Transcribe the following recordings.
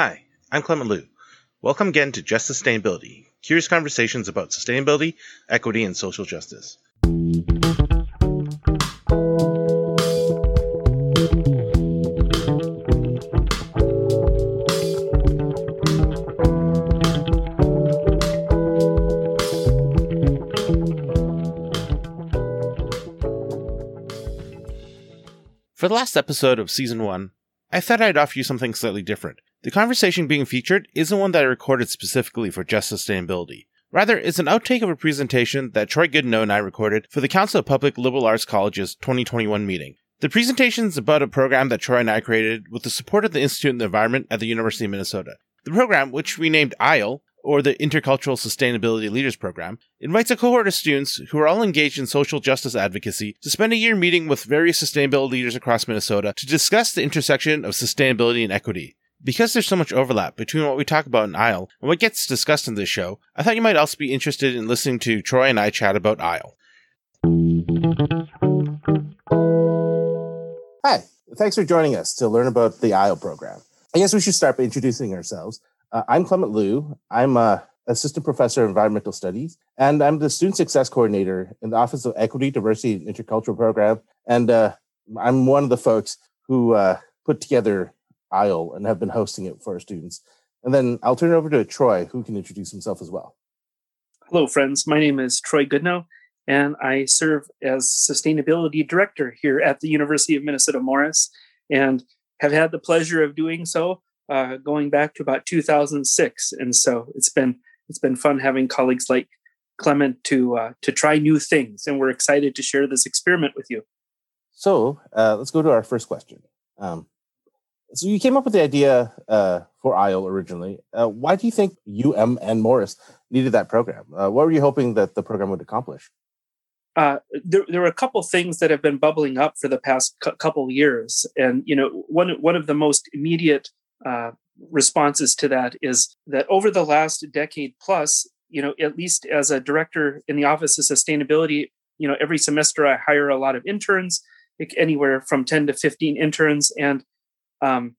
Hi, I'm Clement Loo. Welcome again to Just Sustainability, curious conversations about sustainability, equity, and social justice. For the last episode of Season 1, I thought I'd offer you something slightly different. The conversation being featured isn't one that I recorded specifically for Just Sustainability. Rather, it's an outtake of a presentation that Troy Goodnow and I recorded for the Council of Public Liberal Arts Colleges 2021 meeting. The presentation is about a program that Troy and I created with the support of the Institute of the Environment at the University of Minnesota. The program, which we named ISLE, or the Intercultural Sustainability Leaders Program, invites a cohort of students who are all engaged in social justice advocacy to spend a year meeting with various sustainability leaders across Minnesota to discuss the intersection of sustainability and equity. Because there's so much overlap between what we talk about in ISLE and what gets discussed in this show, I thought you might also be interested in listening to Troy and I chat about ISLE. Hi, thanks for joining us to learn about the ISLE program. I guess we should start by introducing ourselves. Uh, I'm Clement Loo. I'm a assistant professor of environmental studies, and I'm the student success coordinator in the Office of Equity, Diversity, and Intercultural Program. And uh, I'm one of the folks who uh, put together ISLE and have been hosting it for our students. And then I'll turn it over to Troy, who can introduce himself as well. Hello, friends. My name is Troy Goodnow, and I serve as sustainability director here at the University of Minnesota Morris, and have had the pleasure of doing so uh, going back to about 2006. And so it's been it's been fun having colleagues like Clement to uh, to try new things, and we're excited to share this experiment with you. So uh, let's go to our first question. Um, so you came up with the idea uh, for ISLE originally. Uh, why do you think UM and Morris needed that program? Uh, what were you hoping that the program would accomplish? Uh, there, there were a couple things that have been bubbling up for the past couple years, and you know, one one of the most immediate uh, responses to that is that over the last decade plus, you know, at least as a director in the Office of Sustainability, you know, every semester I hire a lot of interns, anywhere from 10 to 15 interns. And um,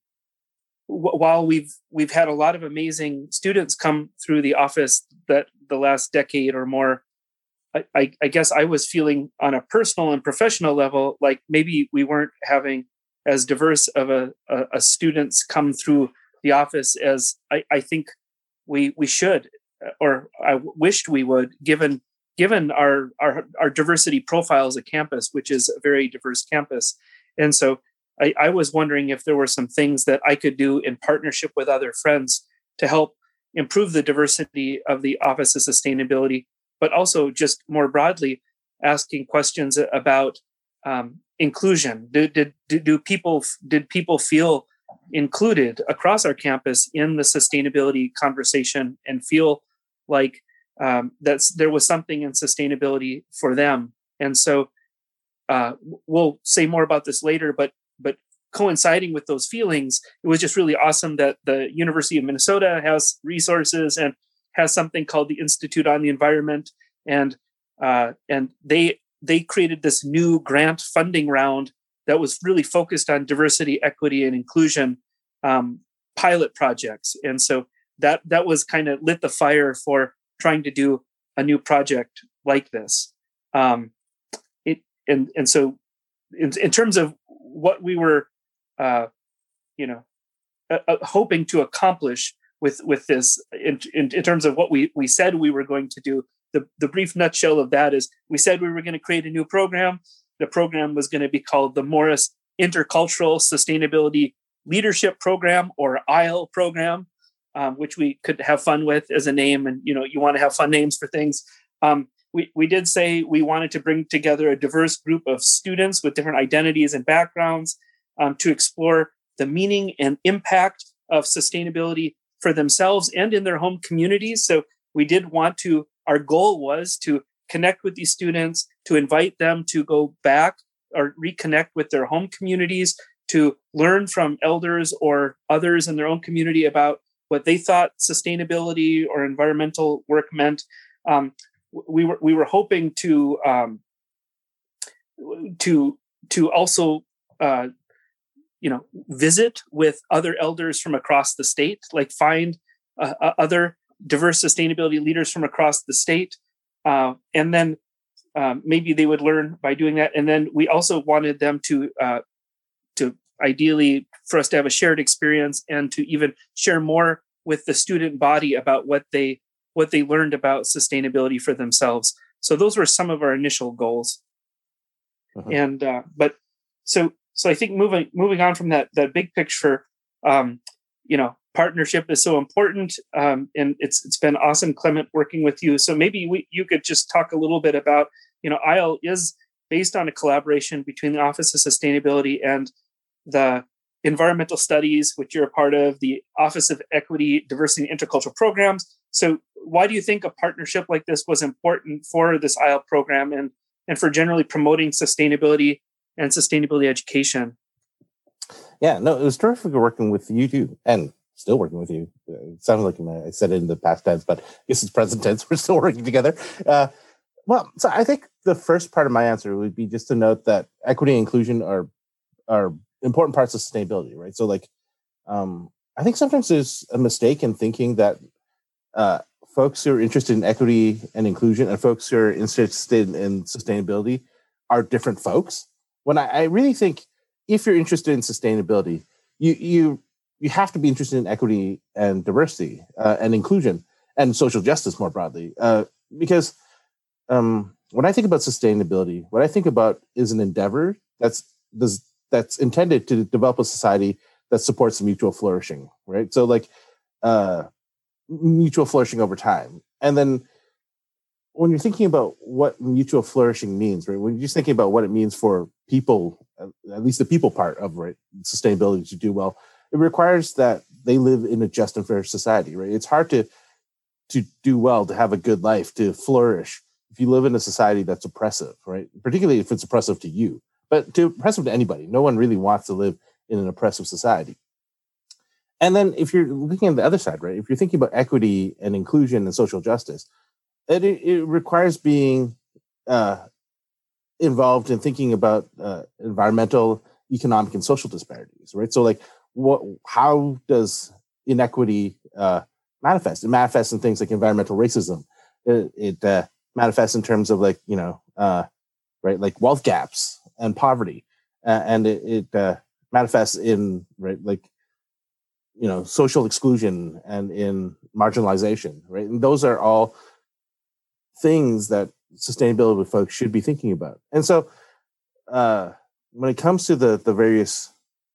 w- while we've we've had a lot of amazing students come through the office that the last decade or more, I, I, I guess I was feeling on a personal and professional level like maybe we weren't having as diverse of a, a, a students come through the office as I, I think we we should or I wished we would given given our, our our diversity profile as a campus, which is a very diverse campus. And so I, I was wondering if there were some things that I could do in partnership with other friends to help improve the diversity of the Office of Sustainability, but also just more broadly asking questions about um, inclusion. Did, do people did people feel included across our campus in the sustainability conversation and feel like um, that there was something in sustainability for them? And so uh, we'll say more about this later, but but coinciding with those feelings, it was just really awesome that the University of Minnesota has resources and has something called the Institute on the Environment, and uh, and they they created this new grant funding round that was really focused on diversity, equity, and inclusion um, pilot projects. And so that that was kind of lit the fire for trying to do a new project like this. Um, it and and so in, in terms of what we were, uh, you know, uh, uh, hoping to accomplish with with this in, in, in terms of what we we said we were going to do the, the brief nutshell of that is we said we were going to create a new program. The program was going to be called the Morris Intercultural Sustainability Leadership Program or ISLE program, um, which we could have fun with as a name. And, you know, you want to have fun names for things. Um, we, we did say we wanted to bring together a diverse group of students with different identities and backgrounds um, to explore the meaning and impact of sustainability for themselves and in their home communities. So we did want to our goal was to connect with these students, to invite them to go back or reconnect with their home communities, to learn from elders or others in their own community about what they thought sustainability or environmental work meant. Um, we were we were hoping to um, to to also uh, you know visit with other elders from across the state like find uh, uh, other diverse sustainability leaders from across the state uh, and then um, maybe they would learn by doing that. And then we also wanted them to uh, to ideally for us to have a shared experience and to even share more with the student body about what they what they learned about sustainability for themselves so those were some of our initial goals uh-huh. and uh, but so so I think moving moving on from that that big picture, um, you know, partnership is so important, um, and it's it's been awesome, Clement, working with you. So maybe we, you could just talk a little bit about, you know, ISLE is based on a collaboration between the Office of Sustainability and the environmental studies, which you're a part of, the Office of Equity, Diversity, and Intercultural Programs. So, why do you think a partnership like this was important for this ISLE program and and for generally promoting sustainability and sustainability education. Yeah, no, it was terrific working with you too, and still working with you. It sounded like I said it in the past tense, but I guess it's present tense. We're still working together. Uh, well, so I think the first part of my answer would be just to note that equity and inclusion are are important parts of sustainability, right? So, like, um, I think sometimes there's a mistake in thinking that uh, folks who are interested in equity and inclusion and folks who are interested in sustainability are different folks when I, I really think if you're interested in sustainability, you you you have to be interested in equity and diversity uh, and inclusion and social justice more broadly. Uh, because um, when I think about sustainability, what I think about is an endeavor that's that's intended to develop a society that supports mutual flourishing, right? So like uh, mutual flourishing over time, and then when you're thinking about what mutual flourishing means, right? When you're just thinking about what it means for people, at least the people part of right sustainability to do well, it requires that they live in a just and fair society, right? It's hard to to do well, to have a good life, to flourish if you live in a society that's oppressive, right? Particularly if it's oppressive to you, but to oppressive to anybody. No one really wants to live in an oppressive society. And then if you're looking at the other side, right? If you're thinking about equity and inclusion and social justice, it, it requires being uh, involved in thinking about uh, environmental, economic, and social disparities, right? So, like, what? How does inequity uh, manifest? It manifests in things like environmental racism. It, it uh, manifests in terms of like you know, uh, right, like wealth gaps and poverty, and it, it uh, manifests in right, like you know, social exclusion and in marginalization, right? And those are all things that sustainability folks should be thinking about. And so, uh, when it comes to the the various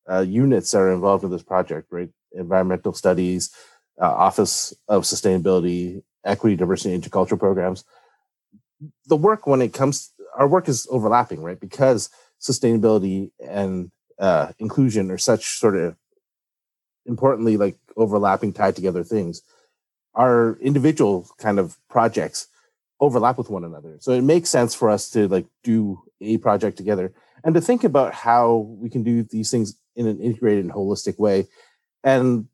uh, units that are involved in this project, right? Environmental studies, uh, Office of Sustainability, Equity, Diversity, and Intercultural programs. The work when it comes, our work is overlapping, right? Because sustainability and uh, inclusion are such sort of importantly like overlapping, tied together things. Our individual kind of projects overlap with one another. So it makes sense for us to like do a project together and to think about how we can do these things in an integrated and holistic way and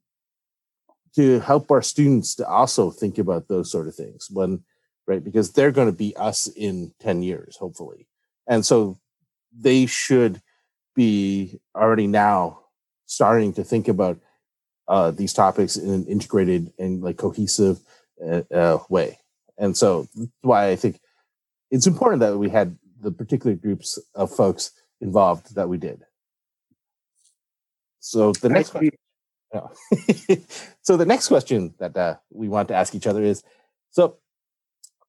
to help our students to also think about those sort of things when right because they're going to be us in 10 years hopefully and so they should be already now starting to think about uh, these topics in an integrated and like cohesive uh, uh, way and so why I think it's important that we had the particular groups of folks involved that we did. So the next question, so the next question that uh, we want to ask each other is, so,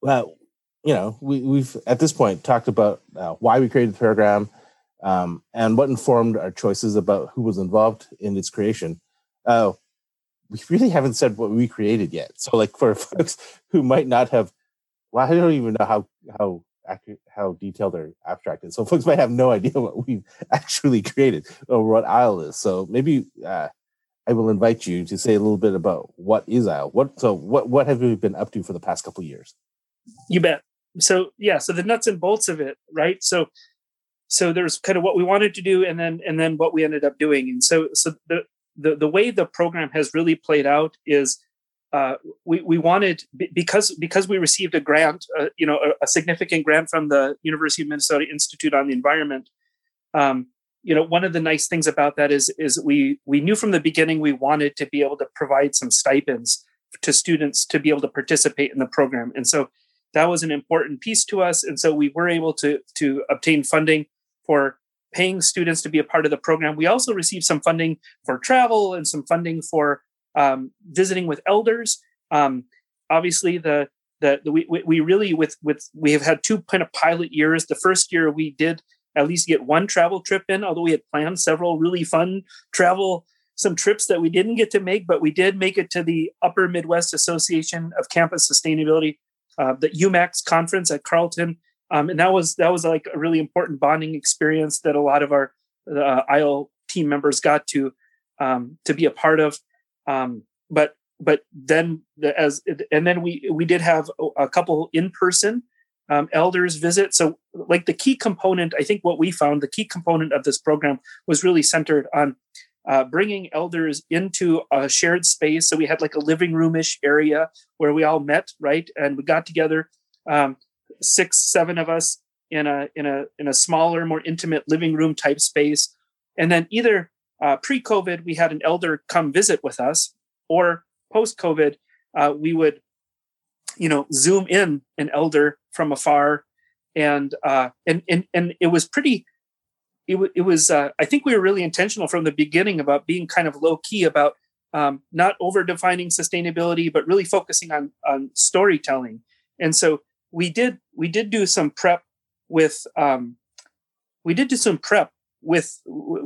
well, you know, we, we've at this point talked about uh, why we created the program um, and what informed our choices about who was involved in its creation. Uh, we really haven't said what we created yet. So, like for folks who might not have, well, I don't even know how how accurate, how detailed or abstract is. So, folks might have no idea what we've actually created or what ISLE is. So, maybe uh, I will invite you to say a little bit about what is ISLE. What so what what have we been up to for the past couple years? You bet. So yeah, so the nuts and bolts of it, right? So so there's kind of what we wanted to do and then and then what we ended up doing and so so the the, the way the program has really played out is uh, we, we wanted because because we received a grant, uh, you know, a, a, significant grant from the University of Minnesota Institute on the Environment. Um, you know one of the nice things about that is is we we knew from the beginning we wanted to be able to provide some stipends to students to be able to participate in the program and so that was an important piece to us and so we were able to to obtain funding for paying students to be a part of the program. We also received some funding for travel and some funding for um, visiting with elders. Um, obviously the the, the we, we really with with we have had two kind of pilot years. The first year we did at least get one travel trip in, although we had planned several really fun travel, some trips that we didn't get to make, but we did make it to the Upper Midwest Association of Campus Sustainability, uh, the UMACS conference at Carleton. Um, and that was that was like a really important bonding experience that a lot of our uh, team members got to um, to be a part of. Um, but but then the, as and then we we did have a couple in person um, elders visit. So, like the key component, I think what we found the key component of this program was really centered on uh, bringing elders into a shared space. So we had like a living roomish area where we all met, right, and we got together, um, six, seven of us in a in a in a smaller, more intimate living room type space, and then either uh, pre-COVID we had an elder come visit with us, or post-COVID uh, we would you know zoom in an elder from afar. And uh and and, and it was pretty it, w- it was uh, i think we were really intentional from the beginning about being kind of low key about um, not over defining sustainability but really focusing on on storytelling. And so we did we did do some prep with um, we did do some prep with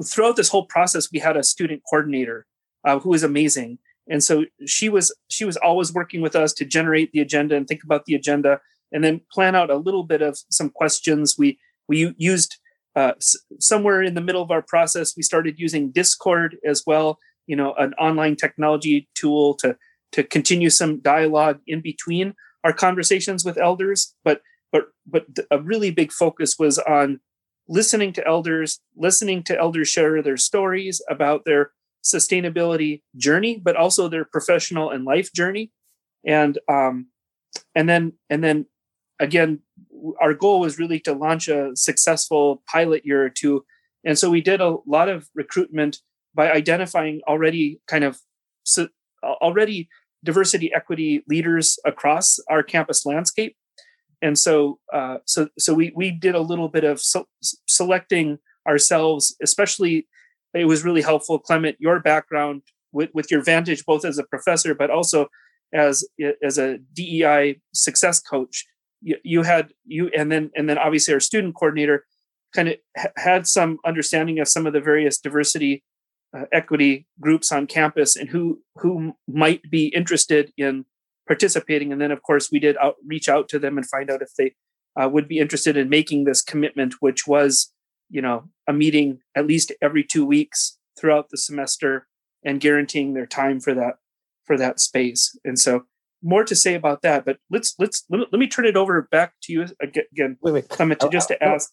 throughout this whole process we had a student coordinator uh, who was amazing. And so she was she was always working with us to generate the agenda and think about the agenda and then plan out a little bit of some questions. We we used uh, somewhere in the middle of our process we started using discord as well you know an online technology tool to to continue some dialogue in between our conversations with elders but but but a really big focus was on listening to elders listening to elders share their stories about their sustainability journey, but also their professional and life journey. And um, and then and then again, our goal was really to launch a successful pilot year or two. And so we did a lot of recruitment by identifying already kind of so, already diversity equity leaders across our campus landscape. And so uh, so so we we did a little bit of so, selecting ourselves especially it was really helpful clement your background with, with your vantage both as a professor but also as as a dei success coach. You, you had you and then and then obviously our student coordinator kind of ha- had some understanding of some of the various diversity uh, equity groups on campus and who who might be interested in participating. And then of course we did out, reach out to them and find out if they uh, would be interested in making this commitment which was you know a meeting at least every two weeks throughout the semester and guaranteeing their time for that for that space. And so more to say about that but let's let's let me, let me turn it over back to you again wait wait. Clement, to just to ask.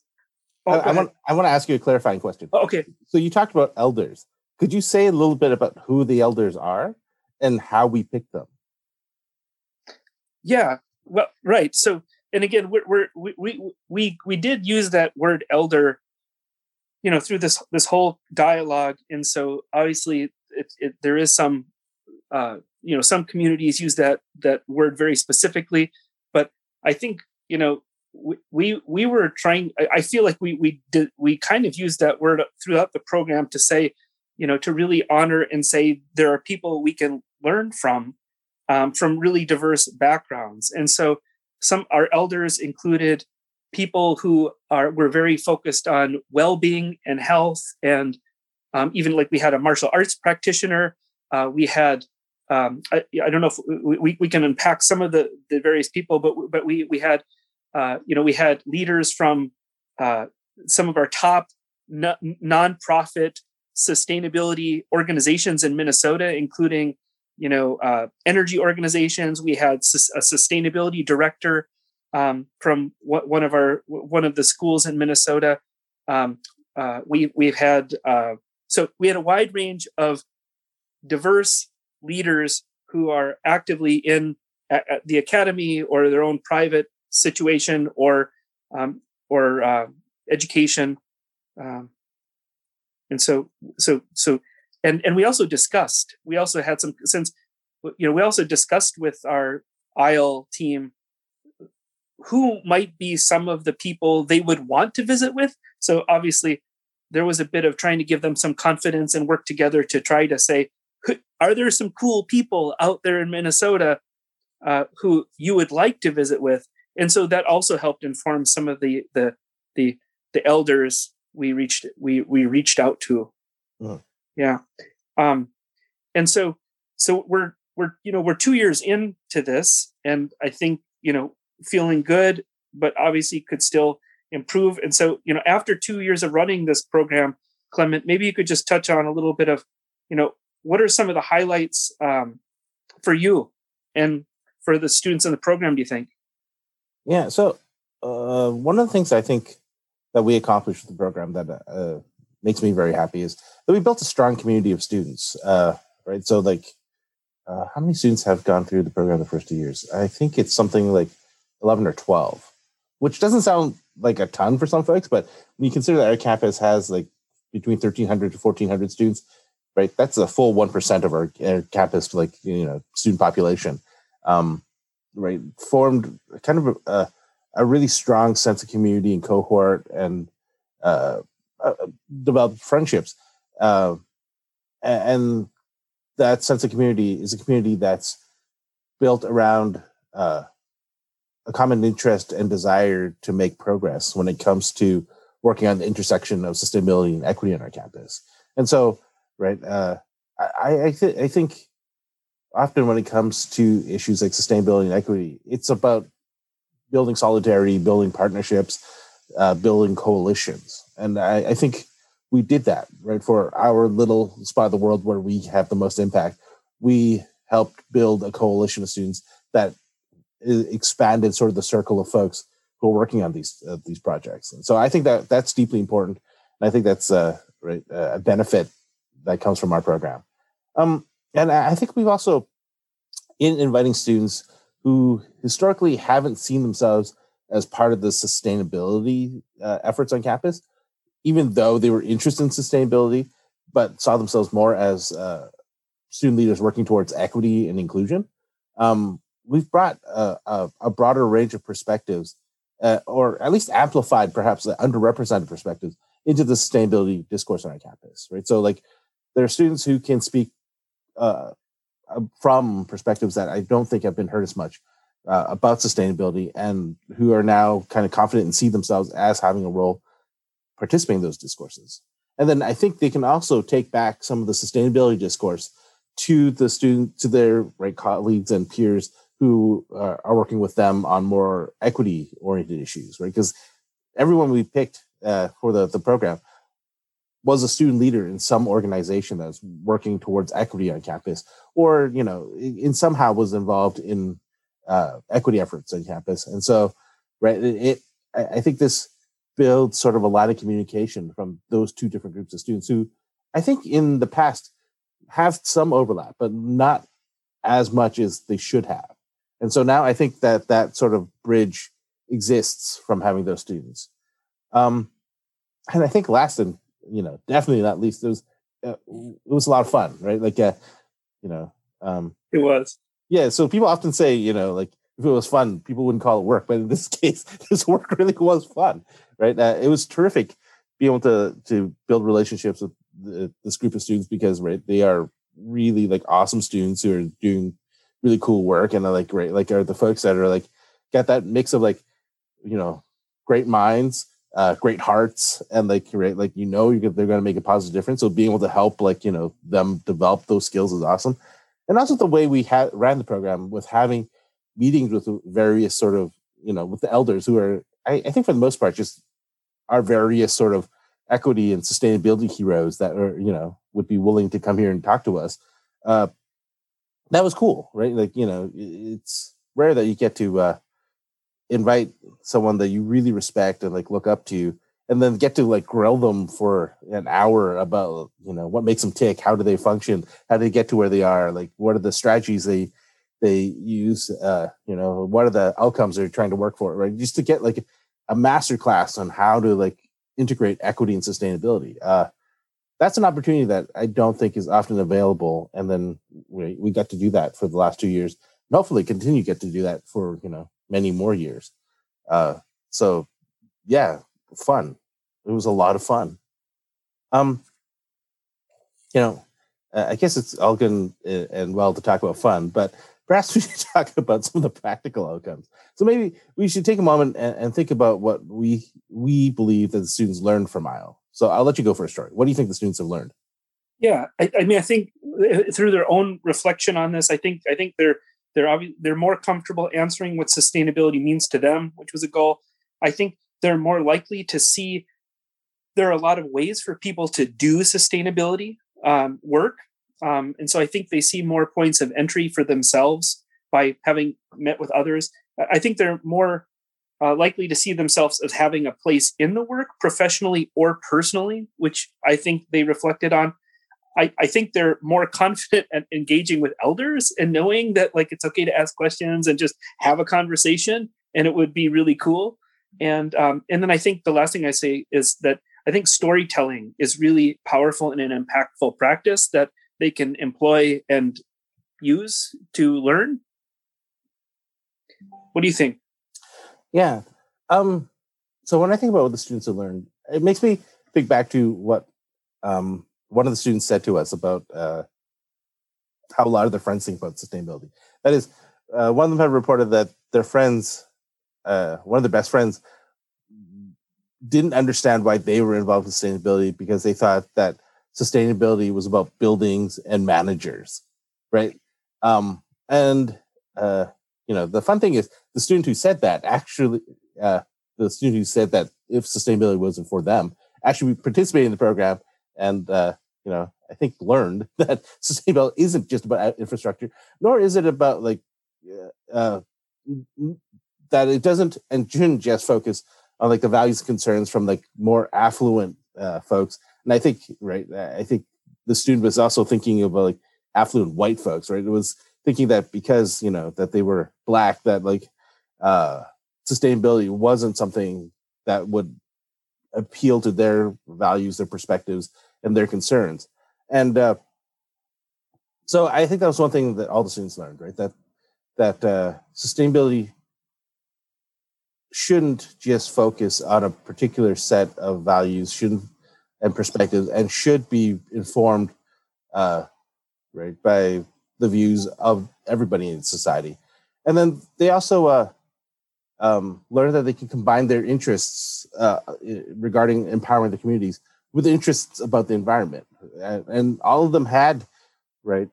Oh, I, I want i want to ask you a clarifying question. Oh, okay. So you talked about elders could you say a little bit about who the elders are and how we pick them? Yeah well right so and again we're, we're we we we we did use that word elder you know through this this whole dialogue and so obviously it, it, there is some uh, you know some communities use that that word very specifically but i think you know we we, we were trying I, I feel like we we did we kind of used that word throughout the program to say you know to really honor and say there are people we can learn from um, from really diverse backgrounds. And so some our elders included people who are were very focused on well-being and health and um, even like we had a martial arts practitioner uh, we had um, I, I, don't know if we, we can unpack some of the, the various people but but we we had uh, you know we had leaders from uh, some of our top non- nonprofit sustainability organizations in Minnesota, including you know uh, energy organizations. We had a sustainability director um, from one of our one of the schools in Minnesota. Um, uh, we we've had uh, so we had a wide range of diverse leaders who are actively in at, at the academy or their own private situation or um, or uh, education. Um, and so so so and and we also discussed we also had some since you know we also discussed with our ISLE team who might be some of the people they would want to visit with. So obviously there was a bit of trying to give them some confidence and work together to try to say are there some cool people out there in minnesota uh, who you would like to visit with? And so that also helped inform some of the the the, the elders we reached we we reached out to. Mm. yeah. Um and so so we're we're you know we're two years into this and i think you know feeling good but obviously could still improve. And so you know after two years of running this program clement maybe you could just touch on a little bit of you know what are some of the highlights um, for you and for the students in the program do you think? Yeah so uh, one of the things i think that we accomplished with the program that uh, makes me very happy is that we built a strong community of students. Uh, right, so like, uh, how many students have gone through the program the first two years? I think it's something like eleven or twelve, which doesn't sound like a ton for some folks, but when you consider that our campus has like between thirteen hundred to fourteen hundred students, right, that's a full one percent of our, our, campus like you know student population. Um, right, formed kind of a, a really strong sense of community and cohort and uh, uh, develop friendships. Uh, and that sense of community is a community that's built around uh, a common interest and desire to make progress when it comes to working on the intersection of sustainability and equity on our campus. And so, right, uh, I I, th- I think often when it comes to issues like sustainability and equity, it's about building solidarity, building partnerships, uh, building coalitions. And I, I, think we did that, right? For our little spot of the world where we have the most impact, we helped build a coalition of students that expanded sort of the circle of folks who are working on these uh, these projects. And so I think that that's deeply important. And I think that's uh, right, a benefit that comes from our program. Um, and I think we've also, in inviting students who historically haven't seen themselves as part of the sustainability uh, efforts on campus, even though they were interested in sustainability, but saw themselves more as uh, student leaders working towards equity and inclusion. Um, we've brought a, a, a, broader range of perspectives, uh, or at least amplified perhaps the underrepresented perspectives into the sustainability discourse on our campus, right? So, like, there are students who can speak uh, uh, from perspectives that I don't think have been heard as much uh, about sustainability and who are now kind of confident and see themselves as having a role participating in those discourses. And then I think they can also take back some of the sustainability discourse to the student, to their right colleagues and peers who uh, are working with them on more equity oriented issues, right? Because everyone we picked uh, for the, the program was a student leader in some organization that's working towards equity on campus, or you know, in somehow was involved in uh, equity efforts on campus. And so, right, it, it I think this builds sort of a lot of communication from those two different groups of students who I think in the past have some overlap, but not as much as they should have. And so now I think that that sort of bridge exists from having those students. Um, and I think last and you know, definitely not least. It was uh, it was a lot of fun, right? Like, uh, you know, um, it was. Yeah. So people often say, you know, like if it was fun, people wouldn't call it work. But in this case, this work really was fun, right? Uh, it was terrific being able to to build relationships with the, this group of students because right they are really like awesome students who are doing really cool work and are like great like are the folks that are like got that mix of like you know great minds uh, great hearts and like right like you know they're going to make a positive difference. So being able to help like you know them develop those skills is awesome. And also the way we had ran the program with having meetings with various sort of you know with the elders who are I, I think for the most part just our various sort of equity and sustainability heroes that are you know would be willing to come here and talk to us uh that was cool right? Like you know it's rare that you get to uh invite someone that you really respect and like look up to and then get to like grill them for an hour about you know what makes them tick how do they function how do they get to where they are like what are the strategies they they use uh you know what are the outcomes they're trying to work for right just to get like a master class on how to like integrate equity and sustainability uh that's an opportunity that I don't think is often available. And then we, we got to do that for the last two years, and hopefully continue to get to do that for you know many more years. Uh, so yeah, fun. It was a lot of fun. Um, you know, I guess it's all good and, well to talk about fun, but perhaps we should talk about some of the practical outcomes. So maybe we should take a moment and, and, think about what we we believe that the students learned from ISLE. So I'll let you go first, Troy. What do you think the students have learned? Yeah, I, I mean, I think uh, through their own reflection on this, I think I think they're they're they're more comfortable answering what sustainability means to them, which was a goal. I think they're more likely to see there are a lot of ways for people to do sustainability um, work, um, and so I think they see more points of entry for themselves by having met with others. I think they're more uh, likely to see themselves as having a place in the work professionally or personally, which I think they reflected on. I, I think they're more confident at engaging with elders and knowing that like it's okay to ask questions and just have a conversation and it would be really cool. And um, and then I think the last thing I say is that I think storytelling is really powerful and an impactful practice that they can employ and use to learn. What do you think? Yeah. Um, so when I think about what the students have learned, it makes me think back to what um, one of the students said to us about uh, how a lot of their friends think about sustainability. That is, uh, one of them had reported that their friends, uh, one of their best friends, didn't understand why they were involved in sustainability because they thought that sustainability was about buildings and managers, right? Um, and uh, you know, the fun thing is the student who said that actually, uh, the student who said that if sustainability wasn't for them, actually participated in the program and, uh, you know, I think learned that sustainability isn't just about infrastructure, nor is it about like, uh, that it doesn't and shouldn't just focus on like the values concerns from like more affluent uh, folks. And I think, right, I think the student was also thinking about like affluent white folks, right? It was thinking that because you know that they were black that like uh sustainability wasn't something that would appeal to their values their perspectives and their concerns and uh so i think that was one thing that all the students learned right that that uh sustainability shouldn't just focus on a particular set of values shouldn't and perspectives and should be informed uh right by the views of everybody in society. And then they also uh, um, learn that they can combine their interests uh, regarding empowering the communities with interests about the environment. And, and all of them had, right,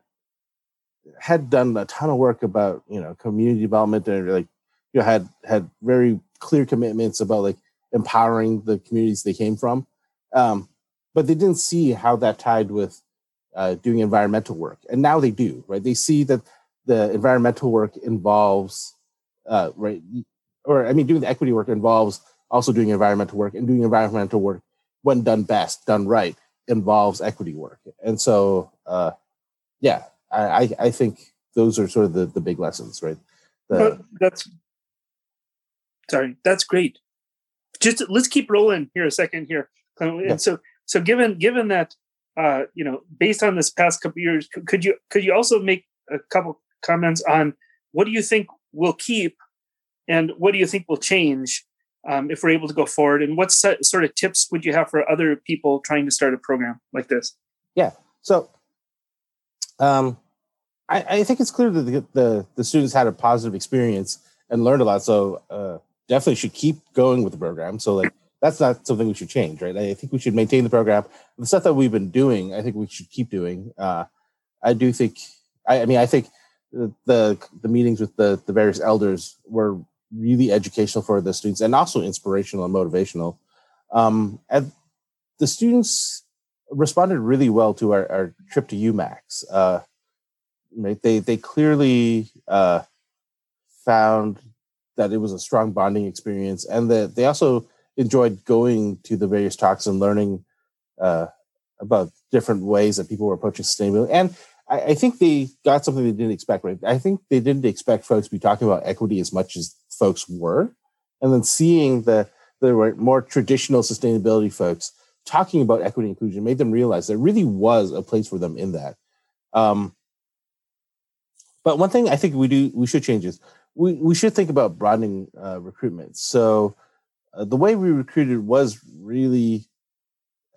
had done a ton of work about, you know, community development and like, you know, had, had very clear commitments about like empowering the communities they came from. Um, but they didn't see how that tied with uh, doing environmental work, and now they do. Right? They see that the environmental work involves, uh, right, or I mean, doing the equity work involves also doing environmental work, and doing environmental work when done best, done right, involves equity work. And so, uh, yeah, I, I think those are sort of the, the big lessons, right? The, that's sorry, that's great. Just let's keep rolling here a second here. And yeah. so, so given given that uh, you know, based on this past couple years, could you could you also make a couple comments on what do you think will keep and what do you think will change um, if we're able to go forward? And what sort of tips would you have for other people trying to start a program like this? Yeah. So, um, I, I think it's clear that the, the, the students had a positive experience and learned a lot. So, uh, definitely should keep going with the program. So, like that's not something we should change, right? I think we should maintain the program. The stuff that we've been doing, I think we should keep doing. Uh, I do think, I, I, mean, I think the, the, the meetings with the the various elders were really educational for the students and also inspirational and motivational. Um, and the students responded really well to our, our trip to UMACS. Uh? They they clearly uh, found that it was a strong bonding experience, and that they also enjoyed going to the various talks and learning uh, about different ways that people were approaching sustainability. And I, I, think they got something they didn't expect. Right? I think they didn't expect folks to be talking about equity as much as folks were, and then seeing the the more traditional sustainability folks talking about equity inclusion made them realize there really was a place for them in that. Um, but one thing I think we do we should change is we, we should think about broadening uh, recruitment. So uh, the way we recruited was really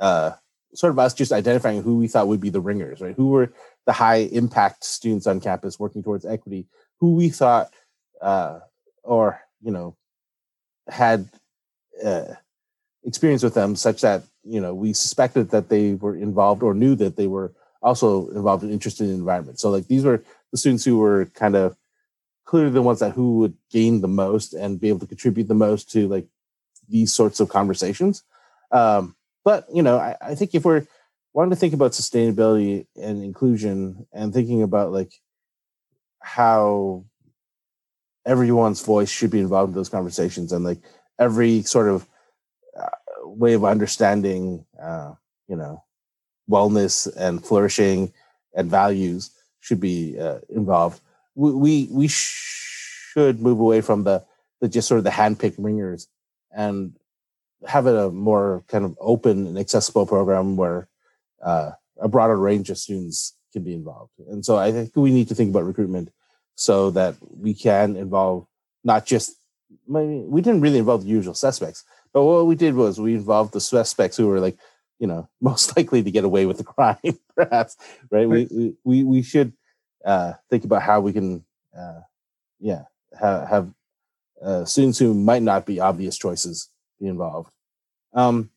uh, sort of us just identifying who we thought would be the ringers, right? Who were the high impact students on campus working towards equity, who we thought uh, or you know had uh, experience with them such that you know we suspected that they were involved or knew that they were also involved and interested in environment. So like these were the students who were kind of clearly the ones that who would gain the most and be able to contribute the most to like these sorts of conversations. Um, but you know, I, I think if we're wanting to think about sustainability and inclusion and thinking about like how everyone's voice should be involved in those conversations and like every sort of uh, way of understanding uh, you know wellness and flourishing and values should be uh, involved we we, we should move away from the the just sort of the handpicked ringers and have a more kind of open and accessible program where uh, a broader range of students can be involved. And so I think we need to think about recruitment so that we can involve not just mean, we didn't really involve the usual suspects, but what we did was we involved the suspects who were like, you know, most likely to get away with the crime, perhaps, right? right. We, we, we should uh, think about how we can, uh, yeah, have, have uh, students who might not be obvious choices be involved. Um,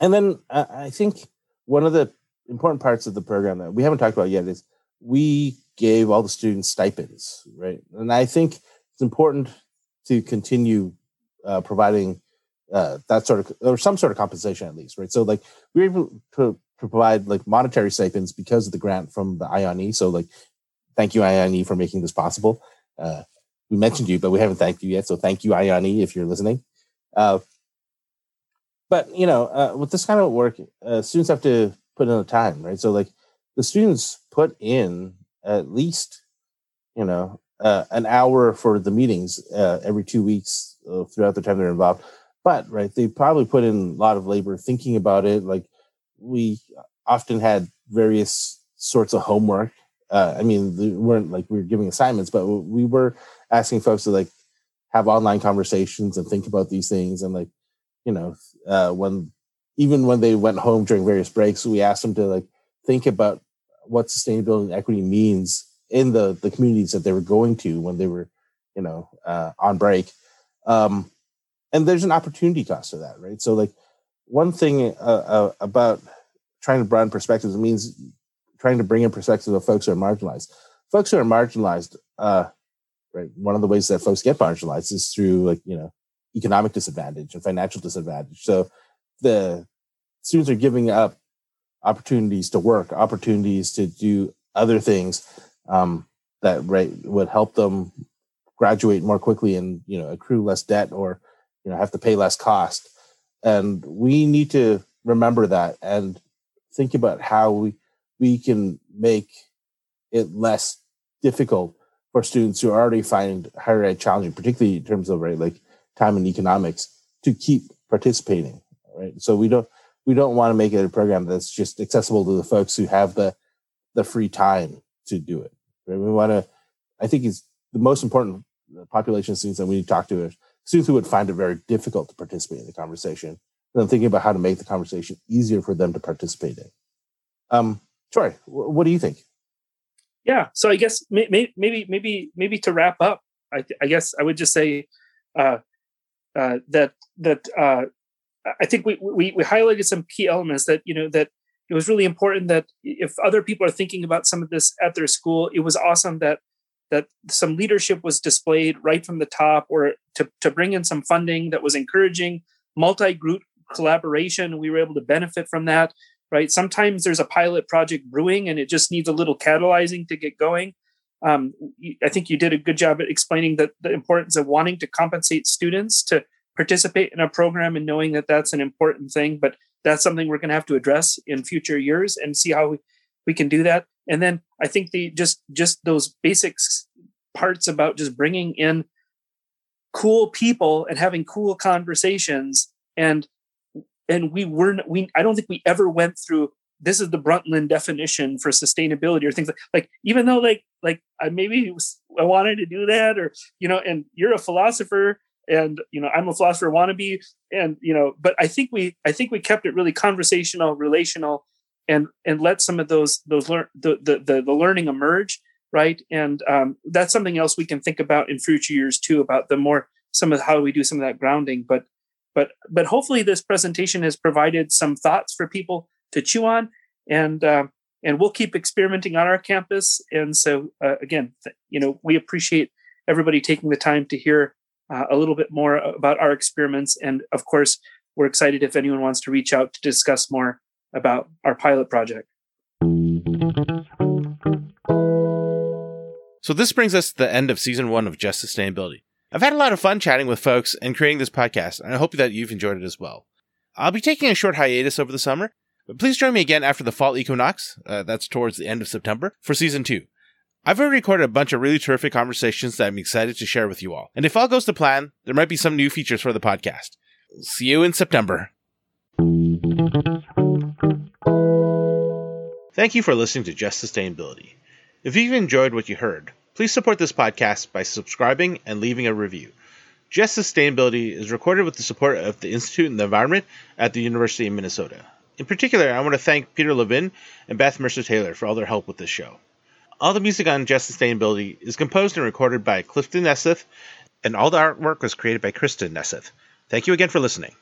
and then uh, I think one of the important parts of the program that we haven't talked about yet is we gave all the students stipends, right? And I think it's important to continue uh, providing uh, that sort of or some sort of compensation at least, right? So like we were able to, to provide like monetary stipends because of the grant from the IONE. So like, thank you IONE for making this possible. Uh, we mentioned you, but we haven't thanked you yet. So thank you IONE if you're listening. Uh, but you know, uh, with this kind of work, uh, students have to put in the time, right? So like the students put in at least, you know, uh, an hour for the meetings uh, every two weeks uh, throughout the time they're involved. But right, they probably put in a lot of labor thinking about it. Like we often had various sorts of homework. Uh, I mean, we weren't like we were giving assignments, but we were asking folks to like have online conversations and think about these things and like you know, uh, when even when they went home during various breaks, we asked them to like think about what sustainability and equity means in the the communities that they were going to when they were, you know, uh, on break. Um, and there's an opportunity cost to that, right? So like one thing uh, uh, about trying to broaden perspectives means trying to bring in perspectives of folks who are marginalized. Folks who are marginalized, uh, right? One of the ways that folks get marginalized is through like you know economic disadvantage and financial disadvantage. So the students are giving up opportunities to work, opportunities to do other things um, that right would help them graduate more quickly and you know accrue less debt or you know have to pay less cost. And we need to remember that and think about how we we can make it less difficult for students who already find higher ed challenging, particularly in terms of right like time and economics to keep participating right so we don't we don't want to make it a program that's just accessible to the folks who have the the free time to do it right? we want to i think it's the most important population of students that we need to talk to are students who would find it very difficult to participate in the conversation. And i'm thinking about how to make the conversation easier for them to participate in. Um Troy, what do you think? Yeah so i guess maybe maybe maybe maybe to wrap up i, I guess i would just say uh, uh, that that uh, I think we, we we highlighted some key elements that you know that it was really important that if other people are thinking about some of this at their school, it was awesome that that some leadership was displayed right from the top, or to to bring in some funding that was encouraging multi-group collaboration. We were able to benefit from that. Right. Sometimes there's a pilot project brewing, and it just needs a little catalyzing to get going um, I think you did a good job at explaining that the importance of wanting to compensate students to participate in a program and knowing that that's an important thing. But that's something we're going to have to address in future years and see how we, we can do that. And then I think the just just those basics parts about just bringing in cool people and having cool conversations and and we weren't we I don't think we ever went through this is the Brundtland definition for sustainability or things like, like even though like like I maybe was, I wanted to do that or you know and you're a philosopher and you know I'm a philosopher wannabe and you know but I think we I think we kept it really conversational relational and and let some of those those learn the, the the the learning emerge right? And um, that's something else we can think about in future years too about the more some of how we do some of that grounding but but but hopefully this presentation has provided some thoughts for people to chew on and uh, and we'll keep experimenting on our campus and so uh, again th- you know we appreciate everybody taking the time to hear uh, a little bit more about our experiments. And of course we're excited if anyone wants to reach out to discuss more about our pilot project. So this brings us to the end of season one of just sustainability. I've had a lot of fun chatting with folks and creating this podcast and i hope that you've enjoyed it as well. I'll be taking a short hiatus over the summer but please join me again after the fall equinox, uh, that's towards the end of September, for season two. I've already recorded a bunch of really terrific conversations that I'm excited to share with you all. And if all goes to plan, there might be some new features for the podcast. See you in September. Thank you for listening to Just Sustainability. If you've enjoyed what you heard, please support this podcast by subscribing and leaving a review. Just Sustainability is recorded with the support of the Institute in the Environment at the University of Minnesota. In particular, I want to thank Peter Levin and Beth Mercer Taylor for all their help with this show. All the music on Just Sustainability is composed and recorded by Clifton Nesseth, and all the artwork was created by Kristen Nesseth. Thank you again for listening.